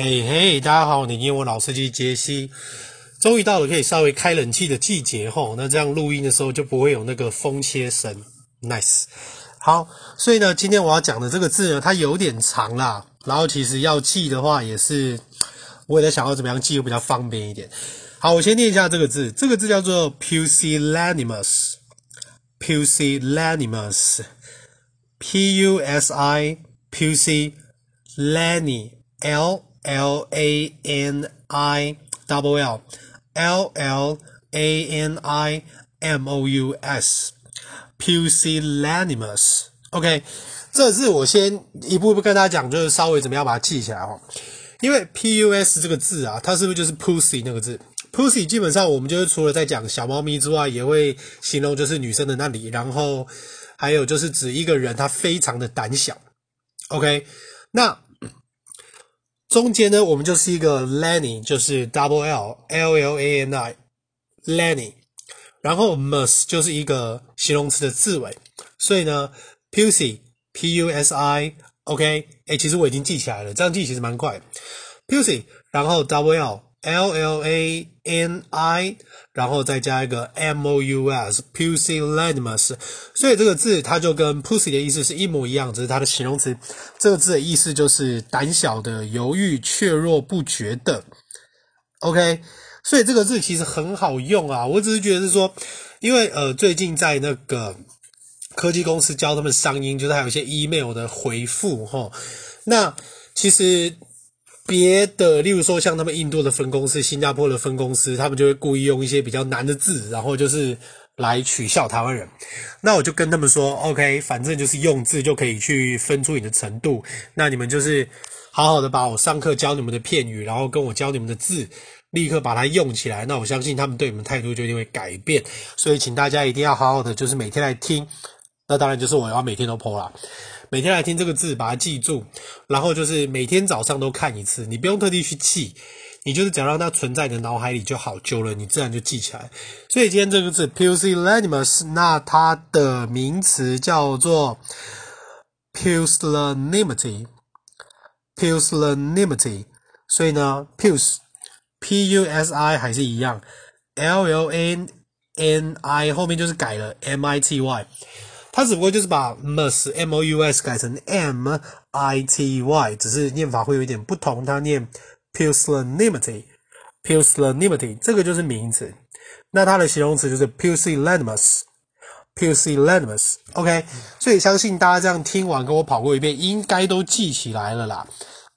嘿嘿，大家好，你英文老司机杰西，终于到了可以稍微开冷气的季节吼，那这样录音的时候就不会有那个风切声，nice。好，所以呢，今天我要讲的这个字呢，它有点长啦，然后其实要记的话，也是我也在想要怎么样记会比较方便一点。好，我先念一下这个字，这个字叫做 pusillanimous，pusillanimous，p u s i p u c lanny l L A N I W L L L L A N I M O U S pusilanimous OK，这是我先一步一步跟大家讲，就是稍微怎么样把它记起来哦。因为 P U S 这个字啊，它是不是就是 pussy 那个字？pussy 基本上我们就是除了在讲小猫咪之外，也会形容就是女生的那里，然后还有就是指一个人他非常的胆小。OK，那。中间呢，我们就是一个 Lanny，就是 double L L L A N I，Lanny，然后 mus 就是一个形容词的字尾，所以呢，pussy P U S I，OK，哎，其实我已经记起来了，这样记其实蛮快，pussy，然后 double L。L L A N I，然后再加一个 M O U S，pusillanimous，所以这个字它就跟 pussy 的意思是一模一样，只是它的形容词。这个字的意思就是胆小的、犹豫、怯弱不决的。OK，所以这个字其实很好用啊。我只是觉得是说，因为呃，最近在那个科技公司教他们商英，就是还有一些 email 的回复齁。那其实。别的，例如说像他们印度的分公司、新加坡的分公司，他们就会故意用一些比较难的字，然后就是来取笑台湾人。那我就跟他们说，OK，反正就是用字就可以去分出你的程度。那你们就是好好的把我上课教你们的片语，然后跟我教你们的字，立刻把它用起来。那我相信他们对你们态度就一定会改变。所以请大家一定要好好的，就是每天来听。那当然就是我要每天都剖啦。每天来听这个字，把它记住，然后就是每天早上都看一次，你不用特地去记，你就是只要让它存在你的脑海里就好，久了你自然就记起来。所以今天这个字 pusillanimous，那它的名词叫做 pusillanimity，pusillanimity。所以呢，pus，p u s i 还是一样，l l a n i 后面就是改了 m i t y。它只不过就是把 mus m o u s 改成 m i t y，只是念法会有一点不同。它念 pusillanimity，pusillanimity 这个就是名词。那它的形容词就是 pusillanimous，pusillanimous。OK，所以相信大家这样听完跟我跑过一遍，应该都记起来了啦。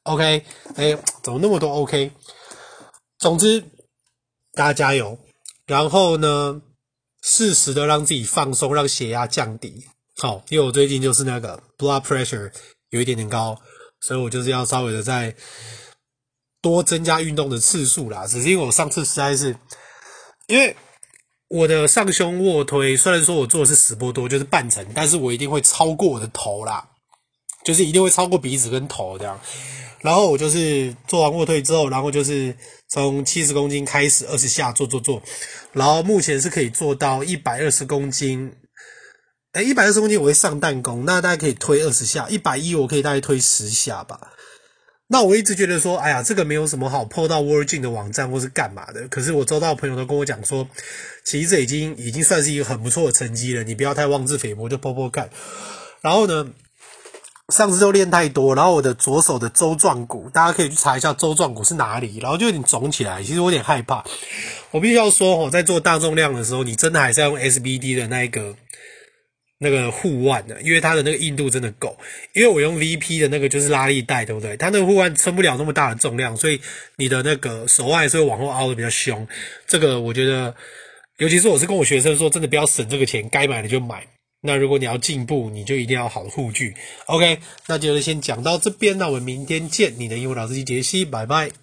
OK，哎，怎么那么多 OK？总之，大家加油。然后呢，适时的让自己放松，让血压降低。好，因为我最近就是那个 blood pressure 有一点点高，所以我就是要稍微的再多增加运动的次数啦。只是因为我上次实在是，因为我的上胸卧推，虽然说我做的是死波多，就是半程，但是我一定会超过我的头啦，就是一定会超过鼻子跟头这样。然后我就是做完卧推之后，然后就是从七十公斤开始二十下做做做，然后目前是可以做到一百二十公斤。诶一百二十公斤我会上弹弓，那大概可以推二十下。一百一我可以大概推十下吧。那我一直觉得说，哎呀，这个没有什么好破到 Virgin 的网站或是干嘛的。可是我周到朋友都跟我讲说，其实这已经已经算是一个很不错的成绩了。你不要太妄自菲薄，就破破看。然后呢，上次就练太多，然后我的左手的舟状骨，大家可以去查一下舟状骨是哪里，然后就有点肿起来。其实我有点害怕。我必须要说，哦，在做大重量的时候，你真的还是要用 SBD 的那一个那个护腕的，因为它的那个硬度真的够。因为我用 VP 的那个就是拉力带，对不对？它那个护腕撑不了那么大的重量，所以你的那个手腕是会往后凹的比较凶。这个我觉得，尤其是我是跟我学生说，真的不要省这个钱，该买的就买。那如果你要进步，你就一定要好的护具。OK，那就先讲到这边，那我们明天见。你的英文老司机杰西，拜拜。